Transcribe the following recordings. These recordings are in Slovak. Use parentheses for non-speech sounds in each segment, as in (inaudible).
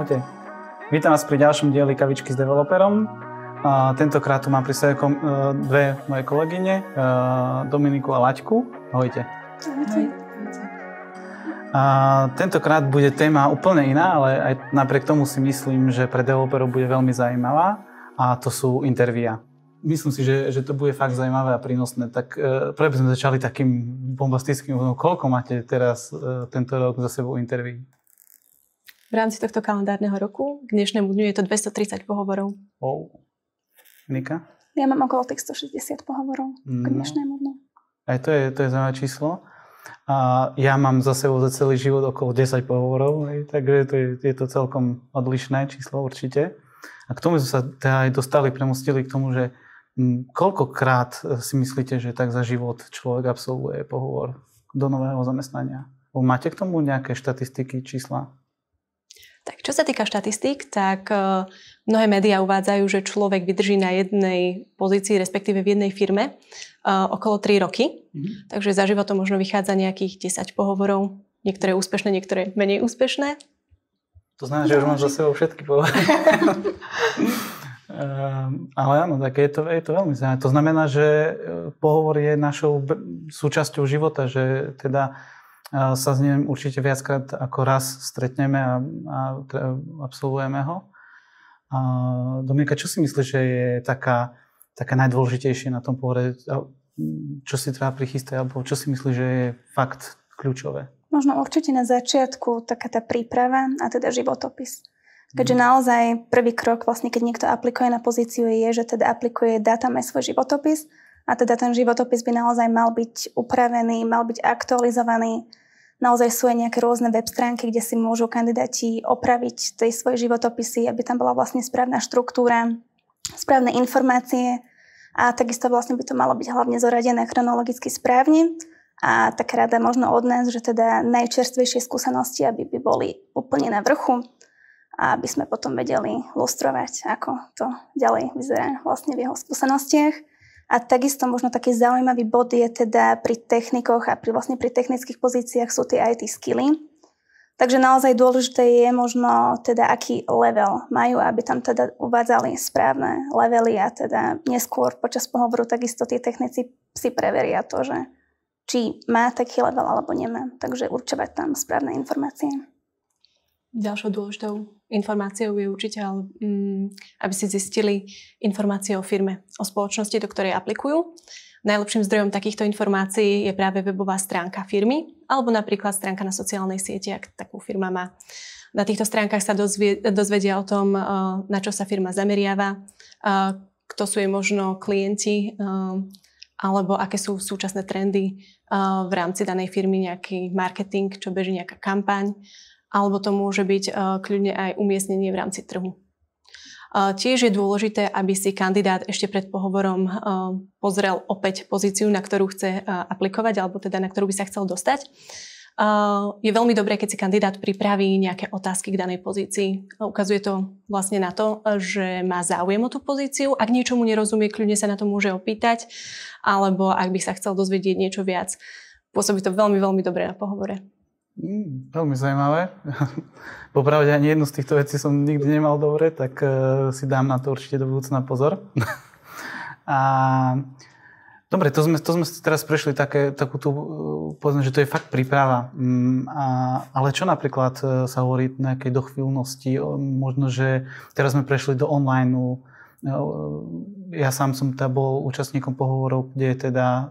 Čaute. Vítam vás pri ďalšom dieli Kavičky s developerom. A tentokrát tu mám pri sebe kom, e, dve moje kolegyne, e, Dominiku a Laťku. Ahojte. Ahojte. A tentokrát bude téma úplne iná, ale aj napriek tomu si myslím, že pre developerov bude veľmi zaujímavá a to sú intervíja. Myslím si, že, že to bude fakt zaujímavé a prínosné. Tak e, prvé by sme začali takým bombastickým. Koľko máte teraz e, tento rok za sebou interví? V rámci tohto kalendárneho roku k dnešnému dňu je to 230 pohovorov. Oh. Nika? Ja mám okolo tých 160 pohovorov mm. k no. dnešnému dňu. Aj to je, to je zaujímavé číslo. A ja mám za sebou za celý život okolo 10 pohovorov, takže to je, je to celkom odlišné číslo určite. A k tomu sme sa teda aj dostali, premostili k tomu, že m, koľkokrát si myslíte, že tak za život človek absolvuje pohovor do nového zamestnania? Máte k tomu nejaké štatistiky, čísla? Tak čo sa týka štatistík, tak uh, mnohé médiá uvádzajú, že človek vydrží na jednej pozícii, respektíve v jednej firme uh, okolo 3 roky. Mm-hmm. Takže za životom možno vychádza nejakých 10 pohovorov. Niektoré úspešné, niektoré menej úspešné. To znamená, že už mám za sebou všetky pohovory. Um, (laughs) ale áno, tak je to, je to veľmi zaujímavé. To znamená, že pohovor je našou súčasťou života, že teda sa s ním určite viackrát ako raz stretneme a, a absolvujeme ho. A Dominika, čo si myslíš, že je taká, taká najdôležitejšie na tom pohode? Čo si treba prichystať, alebo čo si myslíš, že je fakt kľúčové? Možno určite na začiatku taká tá príprava a teda životopis. Keďže mhm. naozaj prvý krok, vlastne keď niekto aplikuje na pozíciu, je, že teda aplikuje, dá tam aj svoj životopis a teda ten životopis by naozaj mal byť upravený, mal byť aktualizovaný, Naozaj sú aj nejaké rôzne web stránky, kde si môžu kandidáti opraviť tej svoje životopisy, aby tam bola vlastne správna štruktúra, správne informácie a takisto vlastne by to malo byť hlavne zoradené chronologicky správne. A tak rada možno od nás, že teda najčerstvejšie skúsenosti, aby by boli úplne na vrchu a aby sme potom vedeli lustrovať, ako to ďalej vyzerá vlastne v jeho skúsenostiach. A takisto možno taký zaujímavý bod je teda pri technikoch a pri, vlastne pri technických pozíciách sú tie IT skilly. Takže naozaj dôležité je možno teda aký level majú, aby tam teda uvádzali správne levely a teda neskôr počas pohovoru takisto tie technici si preveria to, že či má taký level alebo nemá. Takže určovať tam správne informácie. Ďalšou dôležitou informáciou je určite, um, aby si zistili informácie o firme, o spoločnosti, do ktorej aplikujú. Najlepším zdrojom takýchto informácií je práve webová stránka firmy alebo napríklad stránka na sociálnej sieti, ak takú firma má. Na týchto stránkach sa dozvie, dozvedia o tom, uh, na čo sa firma zameriava, uh, kto sú jej možno klienti uh, alebo aké sú súčasné trendy v rámci danej firmy, nejaký marketing, čo beží nejaká kampaň alebo to môže byť uh, kľudne aj umiestnenie v rámci trhu. Uh, tiež je dôležité, aby si kandidát ešte pred pohovorom uh, pozrel opäť pozíciu, na ktorú chce aplikovať, alebo teda na ktorú by sa chcel dostať. Je veľmi dobré, keď si kandidát pripraví nejaké otázky k danej pozícii. Ukazuje to vlastne na to, že má záujem o tú pozíciu. Ak niečomu nerozumie, kľudne sa na to môže opýtať, alebo ak by sa chcel dozvedieť niečo viac. Pôsobí to veľmi, veľmi dobre na pohovore. Mm, veľmi zaujímavé. (laughs) Popravde ani jednu z týchto vecí som nikdy nemal dobre, tak uh, si dám na to určite do budúcna pozor. (laughs) a Dobre, to sme, to sme teraz prešli také, takú tú, e, povedzme, že to je fakt príprava. Mm, a, ale čo napríklad e, sa hovorí nejakej dochvíľnosti? Možno, že teraz sme prešli do online ja sám som teda bol účastníkom pohovorov, kde teda uh,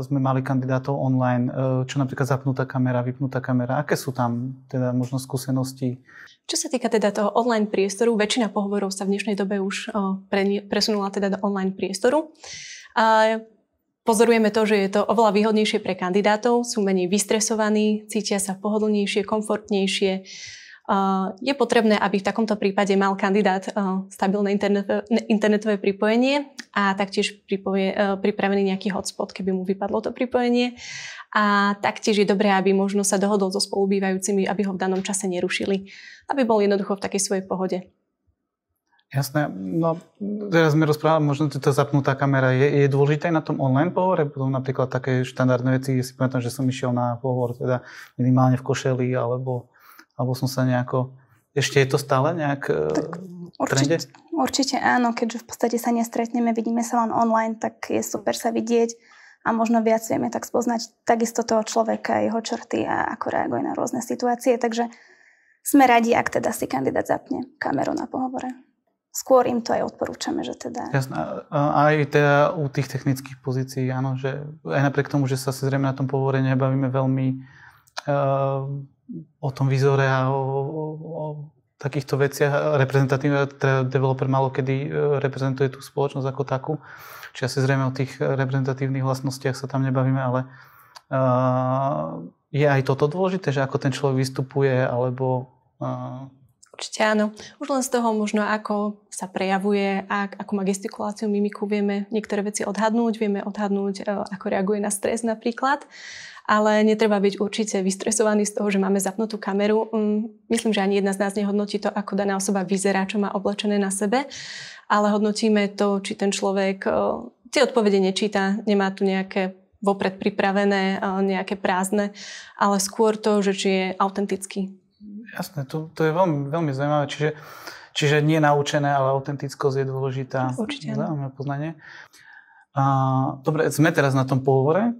sme mali kandidátov online, uh, čo napríklad zapnutá kamera, vypnutá kamera. Aké sú tam teda možno skúsenosti? Čo sa týka teda toho online priestoru, väčšina pohovorov sa v dnešnej dobe už pre, presunula teda do online priestoru. Uh, Pozorujeme to, že je to oveľa výhodnejšie pre kandidátov, sú menej vystresovaní, cítia sa pohodlnejšie, komfortnejšie, je potrebné, aby v takomto prípade mal kandidát stabilné internetové pripojenie a taktiež pripravený nejaký hotspot, keby mu vypadlo to pripojenie. A taktiež je dobré, aby možno sa dohodol so spolubývajúcimi, aby ho v danom čase nerušili, aby bol jednoducho v takej svojej pohode. Jasné. No, teraz sme rozprávali, možno to zapnutá kamera. Je, je dôležité na tom online pohovore? Potom napríklad také štandardné veci, si pamätám, že som išiel na pohovor teda minimálne v košeli alebo alebo som sa nejako Ešte je to stále nejak tak určite, určite áno, keďže v podstate sa nestretneme, vidíme sa len online, tak je super sa vidieť a možno viac vieme tak spoznať takisto toho človeka, jeho črty a ako reaguje na rôzne situácie. Takže sme radi, ak teda si kandidát zapne kameru na pohovore. Skôr im to aj odporúčame, že teda... Jasné. Aj teda u tých technických pozícií, áno, že aj napriek tomu, že sa si zrejme na tom pohovore nebavíme veľmi uh, o tom výzore a o, o, o takýchto veciach. Reprezentatívny teda developer malo kedy e, reprezentuje tú spoločnosť ako takú. Čiže asi zrejme o tých reprezentatívnych vlastnostiach sa tam nebavíme, ale uh, je aj toto dôležité, že ako ten človek vystupuje, alebo uh, Určite áno. Už len z toho možno, ako sa prejavuje, ak, akú má gestikuláciu, mimiku, vieme niektoré veci odhadnúť, vieme odhadnúť, ako reaguje na stres napríklad. Ale netreba byť určite vystresovaný z toho, že máme zapnutú kameru. Mm, myslím, že ani jedna z nás nehodnotí to, ako daná osoba vyzerá, čo má oblečené na sebe, ale hodnotíme to, či ten človek e, tie odpovede nečíta, nemá tu nejaké vopred pripravené, e, nejaké prázdne, ale skôr to, že či je autentický Jasné, to, to je veľmi, veľmi zaujímavé. Čiže, čiže nie naučené, ale autentickosť je dôležitá. Určite. Zaujímavé poznanie. A, dobre, sme teraz na tom pohovore.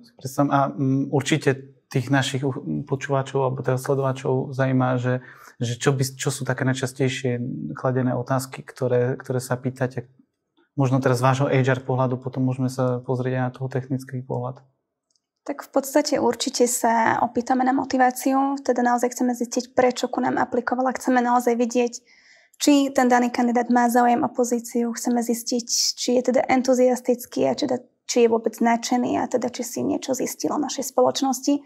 A m, určite tých našich počúvačov alebo teda sledovačov zaujíma, že, že čo, by, čo sú také najčastejšie kladené otázky, ktoré, ktoré sa pýtate. Možno teraz z vášho HR pohľadu, potom môžeme sa pozrieť aj na toho technický pohľad. Tak v podstate určite sa opýtame na motiváciu, teda naozaj chceme zistiť, prečo ku nám aplikovala. Chceme naozaj vidieť, či ten daný kandidát má záujem o pozíciu, chceme zistiť, či je teda entuziastický a teda, či je vôbec značený a teda či si niečo zistil o našej spoločnosti.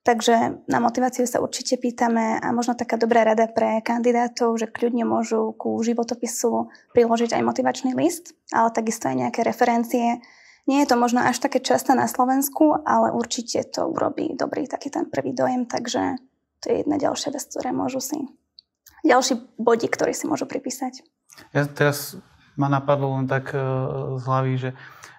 Takže na motiváciu sa určite pýtame a možno taká dobrá rada pre kandidátov, že kľudne môžu ku životopisu priložiť aj motivačný list, ale takisto aj nejaké referencie, nie je to možno až také často na Slovensku, ale určite to urobí dobrý taký ten prvý dojem, takže to je jedna ďalšia vec, ktoré môžu si... Ďalší bodík, ktorý si môžu pripísať. Ja teraz ma napadlo len tak uh, z hlavy, že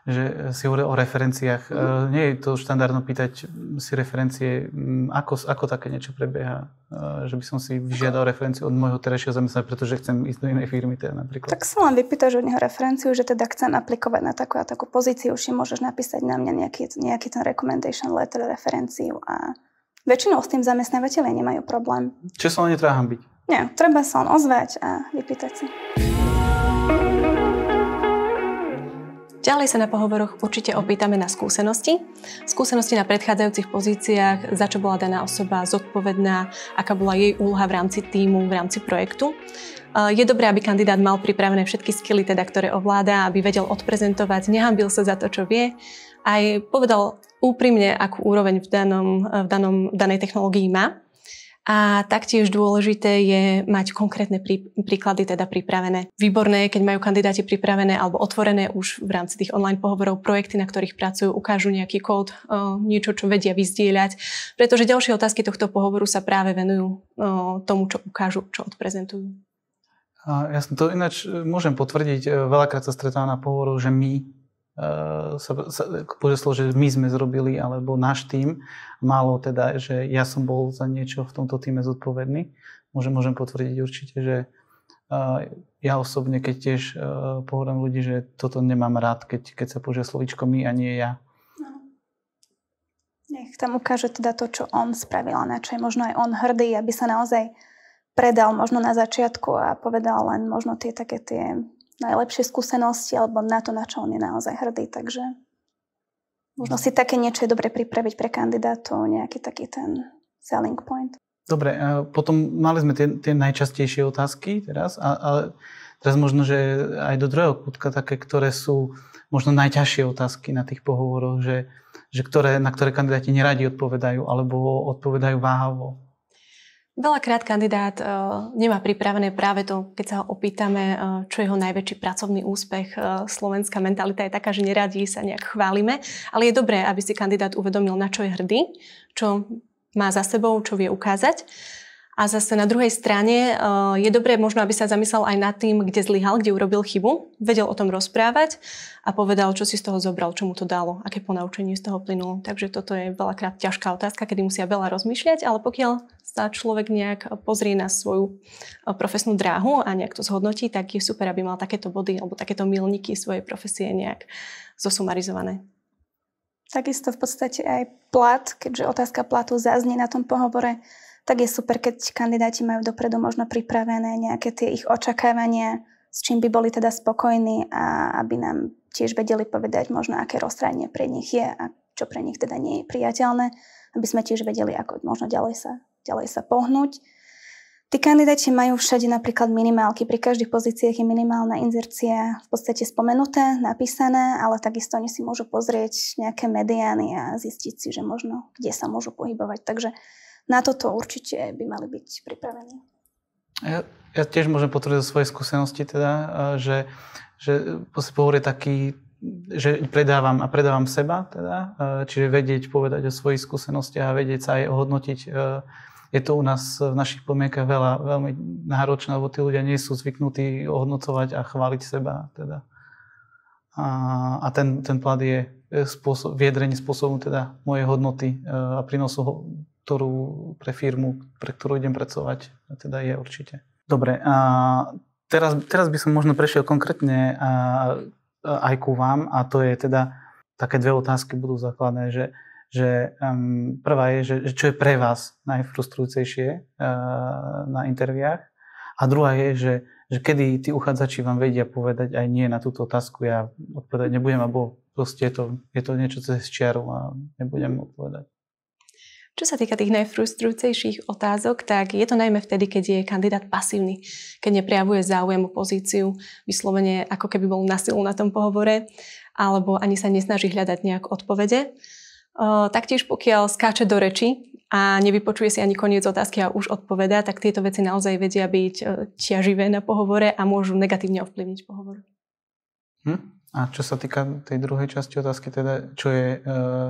že si hovoril o referenciách. Mm. Nie je to štandardno pýtať si referencie, ako, ako také niečo prebieha, e, že by som si vyžiadal referenciu od môjho terajšieho zamestnania, pretože chcem ísť do inej firmy teda napríklad. Tak sa len vypýtaš od neho referenciu, že teda chcem aplikovať na takú a takú pozíciu, si môžeš napísať na mňa nejaký, nejaký ten recommendation letter, referenciu a väčšinou s tým zamestnávateľe nemajú problém. Čiže sa len netreba byť? Nie, treba sa len ozvať a vypýtať si. Ďalej sa na pohovoroch určite opýtame na skúsenosti. Skúsenosti na predchádzajúcich pozíciách, za čo bola daná osoba zodpovedná, aká bola jej úloha v rámci týmu, v rámci projektu. Je dobré, aby kandidát mal pripravené všetky skily, teda, ktoré ovláda, aby vedel odprezentovať, nehambil sa za to, čo vie, aj povedal úprimne, akú úroveň v, danom, v, danom, v danej technológii má a taktiež dôležité je mať konkrétne prí, príklady teda pripravené. Výborné, keď majú kandidáti pripravené alebo otvorené už v rámci tých online pohovorov projekty, na ktorých pracujú, ukážu nejaký kód, niečo, čo vedia vyzdieľať, pretože ďalšie otázky tohto pohovoru sa práve venujú tomu, čo ukážu, čo odprezentujú. Ja som to ináč e, môžem potvrdiť. E, veľakrát sa stretávam na pohovoru, že my sa, sa požeslo, že my sme zrobili, alebo náš tým, málo teda, že ja som bol za niečo v tomto týme zodpovedný. Môžem, môžem potvrdiť určite, že uh, ja osobne, keď tiež uh, pohodám ľudí, že toto nemám rád, keď, keď sa použije slovičko my a nie ja. No. Nech tam ukáže teda to, čo on spravil a na čo je možno aj on hrdý, aby sa naozaj predal možno na začiatku a povedal len možno tie také tie najlepšie skúsenosti alebo na to, na čo on je naozaj hrdý. Takže možno si také niečo je dobre pripraviť pre kandidátov, nejaký taký ten selling point. Dobre, potom mali sme tie, tie najčastejšie otázky teraz, a, teraz možno, že aj do druhého kútka také, ktoré sú možno najťažšie otázky na tých pohovoroch, že, že ktoré, na ktoré kandidáti neradi odpovedajú alebo odpovedajú váhavo. Veľakrát kandidát uh, nemá pripravené práve to, keď sa ho opýtame, uh, čo je jeho najväčší pracovný úspech. Uh, slovenská mentalita je taká, že neradí sa nejak chválime, ale je dobré, aby si kandidát uvedomil, na čo je hrdý, čo má za sebou, čo vie ukázať. A zase na druhej strane uh, je dobré možno, aby sa zamyslel aj nad tým, kde zlyhal, kde urobil chybu, vedel o tom rozprávať a povedal, čo si z toho zobral, čo mu to dalo, aké ponaučenie z toho plynulo. Takže toto je veľakrát ťažká otázka, kedy musia veľa rozmýšľať, ale pokiaľ sa človek nejak pozrie na svoju uh, profesnú dráhu a nejak to zhodnotí, tak je super, aby mal takéto body alebo takéto milníky svojej profesie nejak zosumarizované. Takisto v podstate aj plat, keďže otázka platu zaznie na tom pohovore, tak je super, keď kandidáti majú dopredu možno pripravené nejaké tie ich očakávania, s čím by boli teda spokojní a aby nám tiež vedeli povedať možno, aké rozhranie pre nich je a čo pre nich teda nie je priateľné, aby sme tiež vedeli, ako možno ďalej sa, ďalej sa pohnúť. Tí kandidáti majú všade napríklad minimálky. Pri každých pozíciách je minimálna inzercia v podstate spomenuté, napísané, ale takisto oni si môžu pozrieť nejaké mediány a zistiť si, že možno kde sa môžu pohybovať. Takže na toto určite by mali byť pripravení. Ja, ja tiež môžem potvrdiť svoje skúsenosti, teda, že, že pohovor je taký, že predávam a predávam seba, teda, čiže vedieť povedať o svojich skúsenostiach a vedieť sa aj ohodnotiť. Je to u nás v našich podmienkach veľa, veľmi náročné, lebo tí ľudia nie sú zvyknutí ohodnocovať a chváliť seba. Teda. A, a ten, ten plat je spôsob, vyjadrenie spôsobom teda mojej hodnoty a prínosu ktorú pre firmu, pre ktorú idem pracovať, teda je určite. Dobre, a teraz, teraz by som možno prešiel konkrétne a, aj ku vám a to je teda, také dve otázky budú základné, že, že um, prvá je, že, že čo je pre vás najfrustrujúcejšie uh, na interviách a druhá je, že, že kedy tí uchádzači vám vedia povedať aj nie na túto otázku, ja odpovedať nebudem, alebo proste je to, je to niečo cez čiaru a nebudem odpovedať. Čo sa týka tých najfrustrujúcejších otázok, tak je to najmä vtedy, keď je kandidát pasívny, keď neprejavuje záujem o pozíciu, vyslovene ako keby bol na silu na tom pohovore, alebo ani sa nesnaží hľadať nejak odpovede. Taktiež pokiaľ skáče do reči a nevypočuje si ani koniec otázky a už odpoveda, tak tieto veci naozaj vedia byť e, ťaživé na pohovore a môžu negatívne ovplyvniť pohovor. Hm? A čo sa týka tej druhej časti otázky, teda čo je Eh,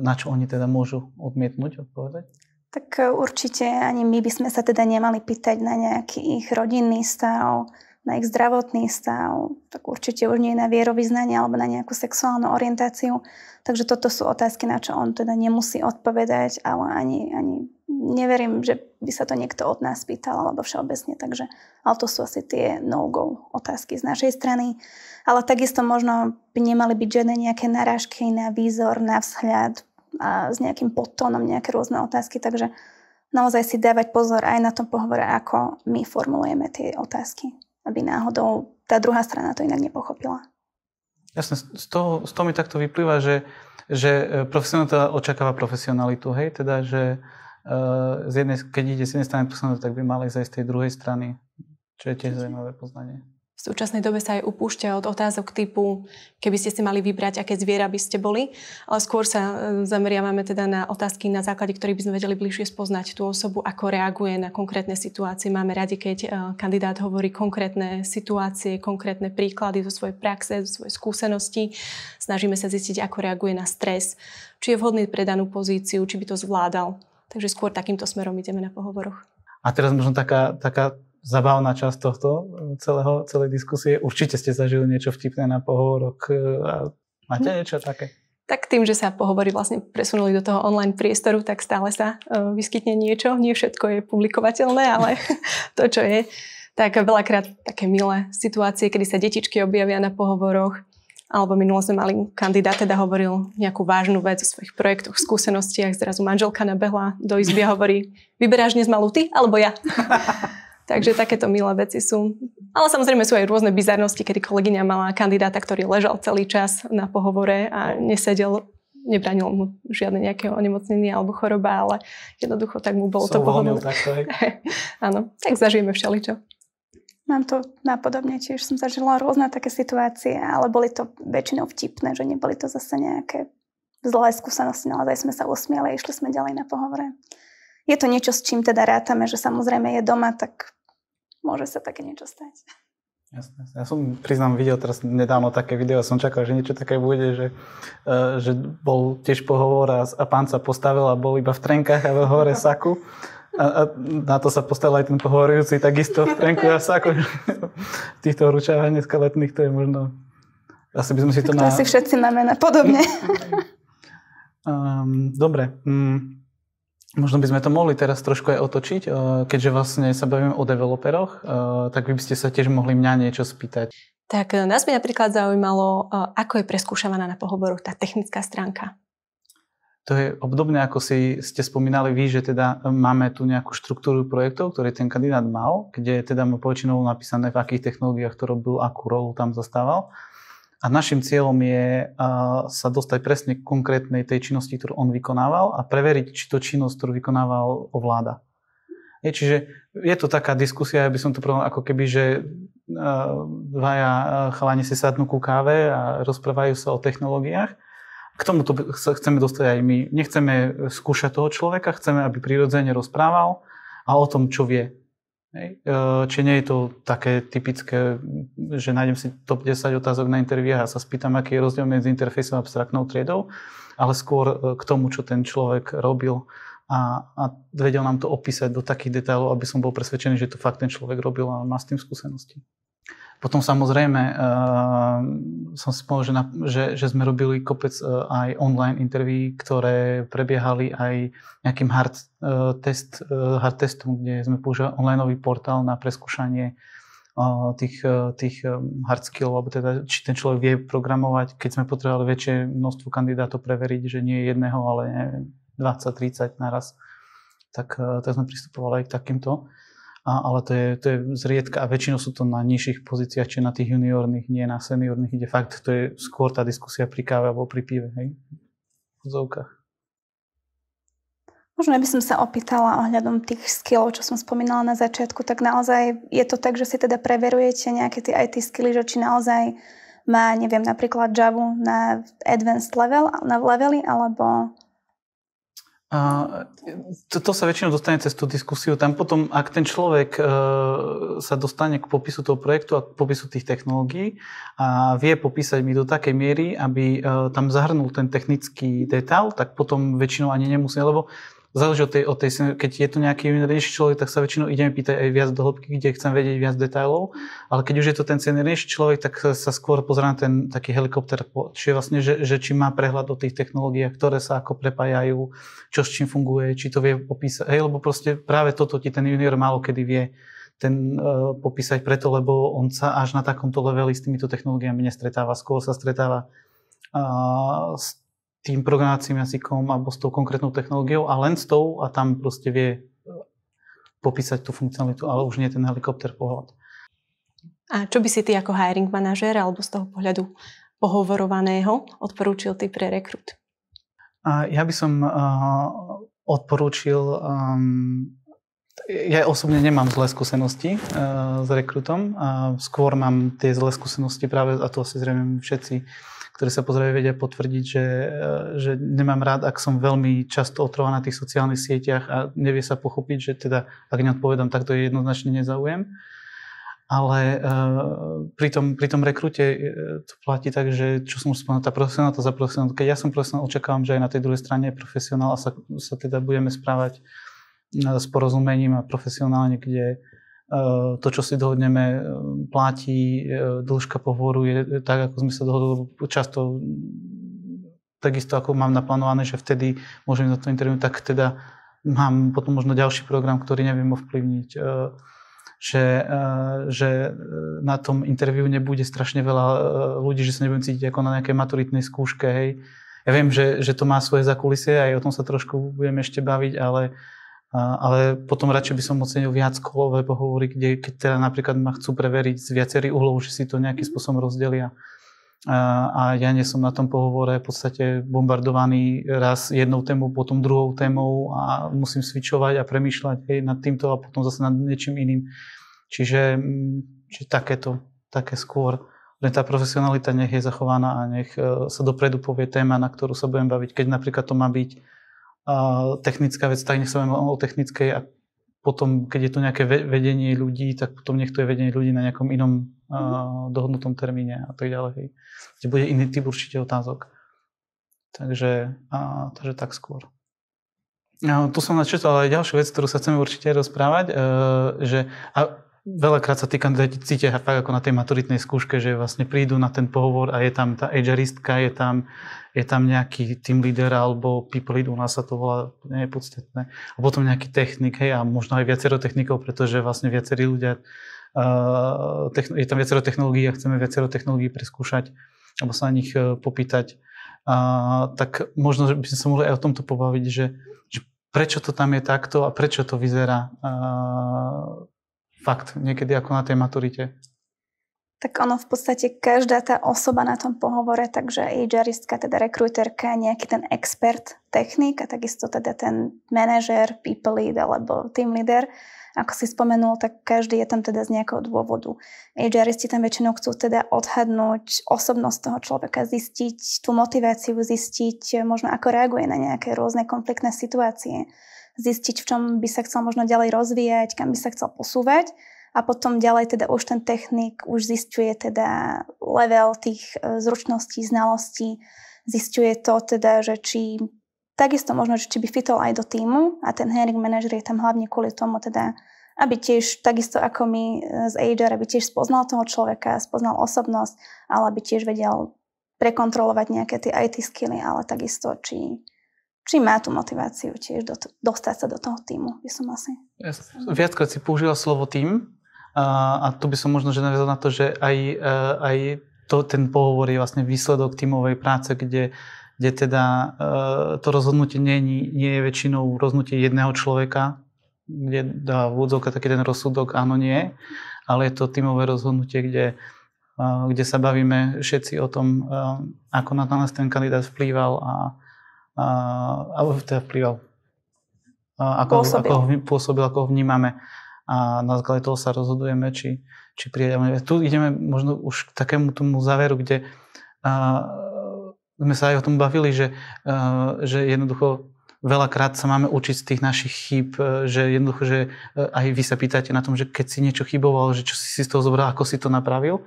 na čo oni teda môžu odmietnúť odpovedať? Tak eh, určite ani my by sme sa teda nemali pýtať na nejaký ich rodinný stav, na ich zdravotný stav, tak určite už nie na vierovýznanie alebo na nejakú sexuálnu orientáciu. Takže toto sú otázky, na čo on teda nemusí odpovedať, ale ani, ani neverím, že by sa to niekto od nás pýtal alebo všeobecne. Takže, ale to sú asi tie no-go otázky z našej strany ale takisto možno by nemali byť žiadne nejaké narážky na výzor, na vzhľad a s nejakým podtónom nejaké rôzne otázky, takže naozaj si dávať pozor aj na tom pohovore, ako my formulujeme tie otázky, aby náhodou tá druhá strana to inak nepochopila. Jasne, z toho, z toho mi takto vyplýva, že, že e, profesionálita očakáva profesionalitu, hej, teda, že uh, z jednej, keď ide z jednej strany profesionalitu, tak by mali ísť z tej druhej strany, čo je tiež zaujímavé poznanie. V súčasnej dobe sa aj upúšťa od otázok typu, keby ste si mali vybrať, aké zviera by ste boli, ale skôr sa e, zameriavame teda na otázky, na základe ktorých by sme vedeli bližšie spoznať tú osobu, ako reaguje na konkrétne situácie. Máme radi, keď e, kandidát hovorí konkrétne situácie, konkrétne príklady zo svojej praxe, zo svojej skúsenosti. Snažíme sa zistiť, ako reaguje na stres, či je vhodný pre danú pozíciu, či by to zvládal. Takže skôr takýmto smerom ideme na pohovoroch. A teraz možno taká, taká zabavná časť tohto celého, celej diskusie. Určite ste zažili niečo vtipné na pohovoroch. E, máte hm. niečo také? Tak tým, že sa pohovory vlastne presunuli do toho online priestoru, tak stále sa uh, vyskytne niečo. Nie všetko je publikovateľné, ale (laughs) to, čo je. Tak veľakrát také milé situácie, kedy sa detičky objavia na pohovoroch, alebo minulo sme mali kandidát, teda hovoril nejakú vážnu vec o svojich projektoch, skúsenostiach, zrazu manželka nabehla do izby a hovorí, vyberáš dnes malú ty, alebo ja? (laughs) Takže takéto milé veci sú. Ale samozrejme sú aj rôzne bizarnosti, kedy kolegyňa mala kandidáta, ktorý ležal celý čas na pohovore a nesedel nebranilo mu žiadne nejaké onemocnenie alebo choroba, ale jednoducho tak mu bolo Som to pohodlné. (laughs) Áno, tak zažijeme všeličo. Mám to napodobne, tiež som zažila rôzne také situácie, ale boli to väčšinou vtipné, že neboli to zase nejaké zlé skúsenosti, naozaj sme sa usmiali a išli sme ďalej na pohovore. Je to niečo, s čím teda rátame, že samozrejme je doma, tak môže sa také niečo stať. Jasne. Ja som, priznám, videl teraz nedávno také video, som čakal, že niečo také bude, že, uh, že bol tiež pohovor a, a pán sa postavil a bol iba v trenkách a v hore (laughs) saku. A, a na to sa postavil aj ten pohovorujúci takisto v trenku sa ako v týchto horúčavách dneska letných to je možno asi by sme si to, to na... asi všetci máme na podobne. um, (laughs) dobre. Um, možno by sme to mohli teraz trošku aj otočiť, uh, keďže vlastne sa bavíme o developeroch, uh, tak vy by ste sa tiež mohli mňa niečo spýtať. Tak uh, nás by napríklad zaujímalo, ako je preskúšavaná na pohovoru tá technická stránka. To je obdobné, ako si ste spomínali vy, že teda máme tu nejakú štruktúru projektov, ktorý ten kandidát mal, kde teda má poväčšinou napísané, v akých technológiách to robil, akú rolu tam zastával. A našim cieľom je sa dostať presne k konkrétnej tej činnosti, ktorú on vykonával a preveriť, či to činnosť, ktorú vykonával, ovláda. Je, čiže je to taká diskusia, ja by som to povedal ako keby, že dvaja chalani si sadnú ku káve a rozprávajú sa o technológiách k tomu to chceme dostať aj my. Nechceme skúšať toho človeka, chceme, aby prirodzene rozprával a o tom, čo vie. Či nie je to také typické, že nájdem si top 10 otázok na interviách a sa spýtam, aký je rozdiel medzi interfejsom a abstraktnou triedou, ale skôr e, k tomu, čo ten človek robil a, a vedel nám to opísať do takých detailov, aby som bol presvedčený, že to fakt ten človek robil a má s tým skúsenosti. Potom samozrejme uh, som si povedal, že, že, že sme robili kopec uh, aj online interví, ktoré prebiehali aj nejakým hard, uh, test, uh, hard testom, kde sme používali online portál na preskúšanie uh, tých, uh, tých hard skillov, alebo teda či ten človek vie programovať, keď sme potrebovali väčšie množstvo kandidátov preveriť, že nie jedného, ale neviem, 20-30 naraz, tak, uh, tak sme pristupovali aj k takýmto a, ale to je, to je zriedka a väčšinou sú to na nižších pozíciách, či na tých juniorných, nie na seniorných. Ide fakt, to je skôr tá diskusia pri káve alebo pri pive, hej, v zovkách. Možno by som sa opýtala ohľadom tých skillov, čo som spomínala na začiatku, tak naozaj je to tak, že si teda preverujete nejaké tie IT skilly, že či naozaj má, neviem, napríklad Java na advanced level, na levely, alebo a to, to sa väčšinou dostane cez tú diskusiu. Tam potom, ak ten človek e, sa dostane k popisu toho projektu a k popisu tých technológií a vie popísať mi do takej miery, aby e, tam zahrnul ten technický detail, tak potom väčšinou ani nemusí, lebo záleží od tej, od tej, keď je to nejaký seniornejší človek, tak sa väčšinou ideme pýtať aj viac do hĺbky, kde chcem vedieť viac detailov, ale keď už je to ten seniornejší človek, tak sa skôr pozerá na ten taký helikopter, čiže vlastne, že, že či má prehľad o tých technológiách, ktoré sa ako prepájajú, čo s čím funguje, či to vie popísať, hej, lebo proste práve toto ti ten junior málo kedy vie ten uh, popísať preto, lebo on sa až na takomto leveli s týmito technológiami nestretáva, skôr sa stretáva uh, s tým programovacím jazykom alebo s tou konkrétnou technológiou a len s tou a tam proste vie e, popísať tú funkcionalitu, ale už nie ten helikopter pohľad. A čo by si ty ako hiring manažer alebo z toho pohľadu pohovorovaného odporúčil ty pre rekrut? A ja by som uh, odporúčil, um, ja osobne nemám zlé skúsenosti uh, s rekrutom, uh, skôr mám tie zlé skúsenosti práve, a to asi zrejme všetci ktorí sa pozerajú, vedia potvrdiť, že, e, že nemám rád, ak som veľmi často otrovaný na tých sociálnych sieťach a nevie sa pochopiť, že teda, ak neodpovedám, tak to je jednoznačne nezaujem. Ale uh, pri, tom, pri tom rekrute uh, to platí tak, že čo som už spomenul, tá profesionálka za profesionál. Keď ja som profesionál, očakávam, že aj na tej druhej strane je profesionál a sa, sa teda budeme správať s porozumením a profesionálne, kde to, čo si dohodneme, eh, platí, eh, dĺžka pohovoru je tak, ako sme sa dohodli často takisto ako mám naplánované, že vtedy môžem za to interviu, tak teda mám potom možno ďalší program, ktorý neviem ovplyvniť. Že, že na tom interviu nebude strašne veľa ľudí, že sa nebudem cítiť ako na nejakej maturitnej skúške. Hej. Ja viem, že, že to má svoje zakulisie, aj o tom sa trošku budeme ešte baviť, ale ale potom radšej by som ocenil viac kolové pohovory, kde keď teda napríklad ma chcú preveriť z viacerých uhlov, že si to nejakým spôsobom rozdelia. A ja nie som na tom pohovore v podstate bombardovaný raz jednou témou, potom druhou témou a musím switchovať a premýšľať hej, nad týmto a potom zase nad niečím iným. Čiže, mm, čiže takéto, také skôr. Len tá profesionalita nech je zachovaná a nech e, sa dopredu povie téma, na ktorú sa budem baviť. Keď napríklad to má byť technická vec, tak nech sa o technickej a potom, keď je to nejaké vedenie ľudí, tak potom nech to je vedenie ľudí na nejakom inom uh, dohodnutom termíne a tak ďalej. Kde bude iný typ určite otázok. Takže, uh, takže tak skôr. No, tu som načítal aj ďalšiu vec, ktorú sa chceme určite rozprávať, že a veľakrát sa tí kandidáti cítia tak ako na tej maturitnej skúške, že vlastne prídu na ten pohovor a je tam tá HRistka, je tam, je tam nejaký team leader alebo people lead, u nás sa to volá, nie je podstatné. A potom nejaký technik, hej, a možno aj viacero technikov, pretože vlastne viacerí ľudia, uh, je tam viacero technológií a chceme viacero technológií preskúšať alebo sa na nich uh, popýtať. Uh, tak možno by sme sa mohli aj o tomto pobaviť, že prečo to tam je takto a prečo to vyzerá uh, fakt niekedy ako na tej maturite? Tak ono v podstate každá tá osoba na tom pohovore, takže HRistka, teda rekruterka, nejaký ten expert, technik a takisto teda ten manažer, people lead alebo team leader, ako si spomenul, tak každý je tam teda z nejakého dôvodu. HRisti tam väčšinou chcú teda odhadnúť osobnosť toho človeka, zistiť tú motiváciu, zistiť možno ako reaguje na nejaké rôzne konfliktné situácie, zistiť v čom by sa chcel možno ďalej rozvíjať, kam by sa chcel posúvať. A potom ďalej teda už ten technik už zistuje teda level tých e, zručností, znalostí, zistuje to teda, že či Takisto možno, že či by fitol aj do týmu. A ten hiring manager je tam hlavne kvôli tomu teda, aby tiež takisto ako my e, z HR, aby tiež spoznal toho človeka, spoznal osobnosť, ale aby tiež vedel prekontrolovať nejaké tie IT skilly, ale takisto, či, či má tú motiváciu tiež do, dostať sa do toho týmu, by som asi... Ja, viackrát si použila slovo tým a, a tu by som možno že navezol na to, že aj, e, aj to, ten pohovor je vlastne výsledok tímovej práce, kde kde teda e, to rozhodnutie nie, nie je väčšinou rozhodnutie jedného človeka, kde dá vôdzovka taký ten rozsudok áno, nie, ale je to tímové rozhodnutie, kde, e, kde sa bavíme všetci o tom, ako na nás ten kandidát vplýval a alebo teda vplýval, a ako, pôsobil. ako pôsobil, ako ho vnímame a na základe toho sa rozhodujeme, či, či prídeme. Tu ideme možno už k takému tomu záveru, kde sme sa aj o tom bavili, že, eh, že jednoducho veľakrát sa máme učiť z tých našich chýb, eh, že jednoducho, že eh, aj vy sa pýtate na tom, že keď si niečo chybovalo, že čo si si z toho zobral, ako si to napravil.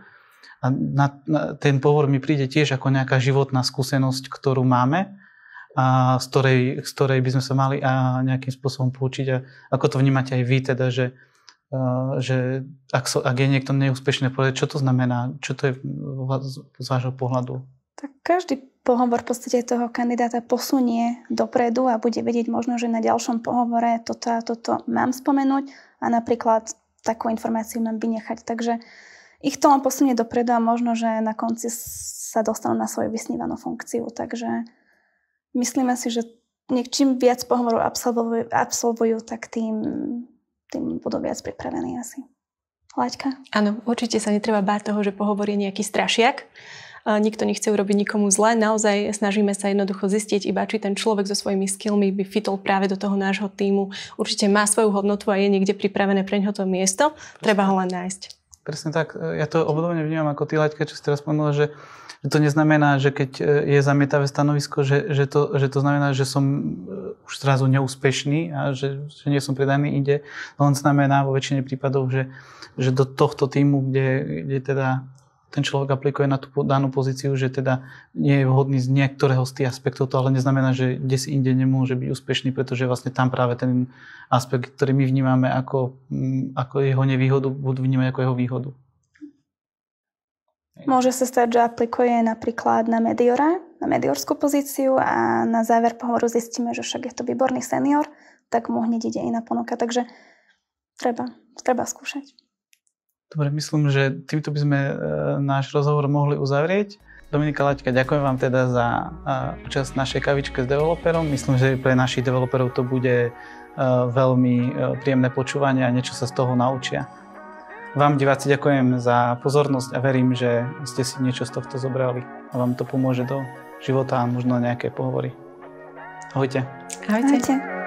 A na, na, ten pohovor mi príde tiež ako nejaká životná skúsenosť, ktorú máme a z ktorej, z ktorej by sme sa mali a nejakým spôsobom poučiť. A ako to vnímate aj vy, teda, že, že ak, so, ak je niekto neúspešný, povedať, čo to znamená, čo to je z vášho pohľadu? Tak každý pohovor v podstate toho kandidáta posunie dopredu a bude vedieť možno, že na ďalšom pohovore toto a toto mám spomenúť a napríklad takú informáciu mám vynechať. Takže ich to len posunie dopredu a možno, že na konci sa dostanú na svoju vysnívanú funkciu. Takže myslíme si, že čím viac pohovorov absolvujú, absolvujú tak tým, tým budú viac pripravení asi. Laďka? Áno, určite sa netreba báť toho, že pohovor je nejaký strašiak nikto nechce urobiť nikomu zle. Naozaj snažíme sa jednoducho zistiť iba, či ten človek so svojimi skillmi by fitol práve do toho nášho týmu. Určite má svoju hodnotu a je niekde pripravené pre ňoho to miesto. Treba ho len nájsť. Presne tak. Ja to obdobne vnímam ako ty, Laďka, čo si teraz spomenula, že, že to neznamená, že keď e, je zamietavé stanovisko, že, že, to, že to znamená, že som e, už zrazu neúspešný a že, že nie som predaný inde. Len znamená vo väčšine prípadov, že, že do tohto týmu, kde, kde teda ten človek aplikuje na tú danú pozíciu, že teda nie je vhodný z niektorého z tých aspektov, to ale neznamená, že kde si inde nemôže byť úspešný, pretože vlastne tam práve ten aspekt, ktorý my vnímame ako, mm, ako jeho nevýhodu, budú vnímať ako jeho výhodu. Môže sa stať, že aplikuje napríklad na Mediora, na mediorskú pozíciu a na záver pohovoru zistíme, že však je to výborný senior, tak mu hneď ide iná ponuka. Takže treba, treba skúšať. Dobre, myslím, že týmto by sme e, náš rozhovor mohli uzavrieť. Dominika Laťka, ďakujem vám teda za e, účasť našej kavičke s developerom. Myslím, že pre našich developerov to bude e, veľmi e, príjemné počúvanie a niečo sa z toho naučia. Vám diváci ďakujem za pozornosť a verím, že ste si niečo z tohto zobrali a vám to pomôže do života a možno nejaké pohovory. Ahojte. Ahojte. Ahojte.